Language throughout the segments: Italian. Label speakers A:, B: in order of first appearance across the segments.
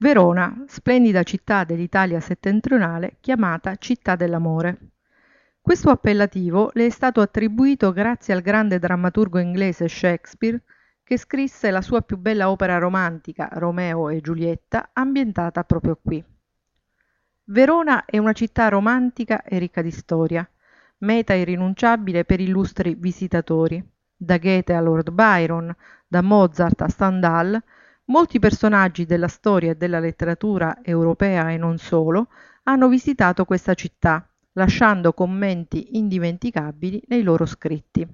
A: Verona, splendida città dell'Italia settentrionale chiamata Città dell'amore. Questo appellativo le è stato attribuito grazie al grande drammaturgo inglese Shakespeare che scrisse la sua più bella opera romantica, Romeo e Giulietta, ambientata proprio qui. Verona è una città romantica e ricca di storia, meta irrinunciabile per illustri visitatori. Da Goethe a Lord Byron, da Mozart a Stendhal, Molti personaggi della storia e della letteratura europea e non solo hanno visitato questa città, lasciando commenti indimenticabili nei loro scritti.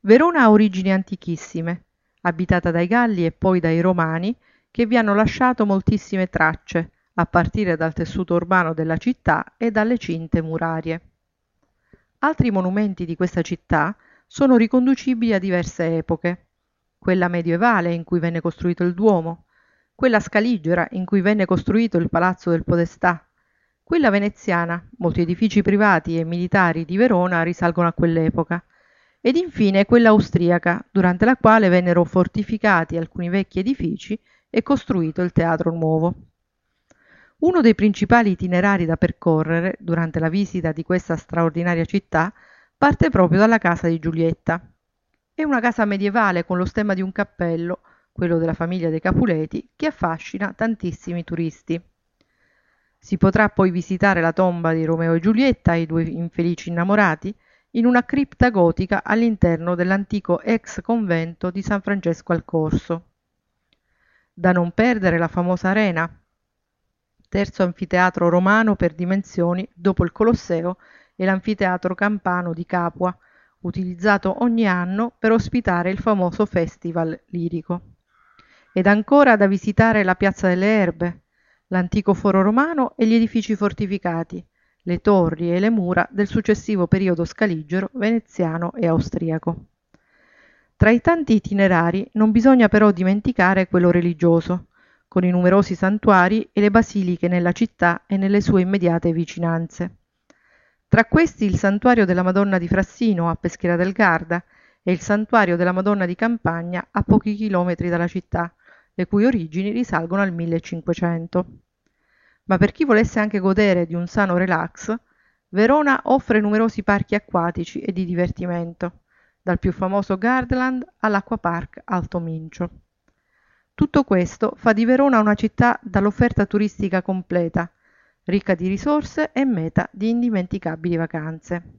A: Verona ha origini antichissime, abitata dai Galli e poi dai Romani, che vi hanno lasciato moltissime tracce, a partire dal tessuto urbano della città e dalle cinte murarie. Altri monumenti di questa città sono riconducibili a diverse epoche quella medievale in cui venne costruito il Duomo, quella scaligera in cui venne costruito il Palazzo del Podestà, quella veneziana, molti edifici privati e militari di Verona risalgono a quell'epoca, ed infine quella austriaca, durante la quale vennero fortificati alcuni vecchi edifici e costruito il Teatro Nuovo. Uno dei principali itinerari da percorrere durante la visita di questa straordinaria città parte proprio dalla casa di Giulietta, è una casa medievale con lo stemma di un cappello, quello della famiglia dei Capuleti, che affascina tantissimi turisti. Si potrà poi visitare la tomba di Romeo e Giulietta, i due infelici innamorati, in una cripta gotica all'interno dell'antico ex convento di San Francesco al Corso. Da non perdere la famosa Arena, terzo anfiteatro romano per dimensioni dopo il Colosseo e l'anfiteatro campano di Capua, utilizzato ogni anno per ospitare il famoso festival lirico. Ed ancora da visitare la Piazza delle Erbe, l'antico foro romano e gli edifici fortificati, le torri e le mura del successivo periodo scaligero, veneziano e austriaco. Tra i tanti itinerari non bisogna però dimenticare quello religioso, con i numerosi santuari e le basiliche nella città e nelle sue immediate vicinanze. Tra questi il santuario della Madonna di Frassino a Peschiera del Garda e il santuario della Madonna di Campagna a pochi chilometri dalla città, le cui origini risalgono al 1500. Ma per chi volesse anche godere di un sano relax, Verona offre numerosi parchi acquatici e di divertimento, dal più famoso Gardland all'Acquapark Alto Mincio. Tutto questo fa di Verona una città dall'offerta turistica completa, ricca di risorse e meta di indimenticabili vacanze.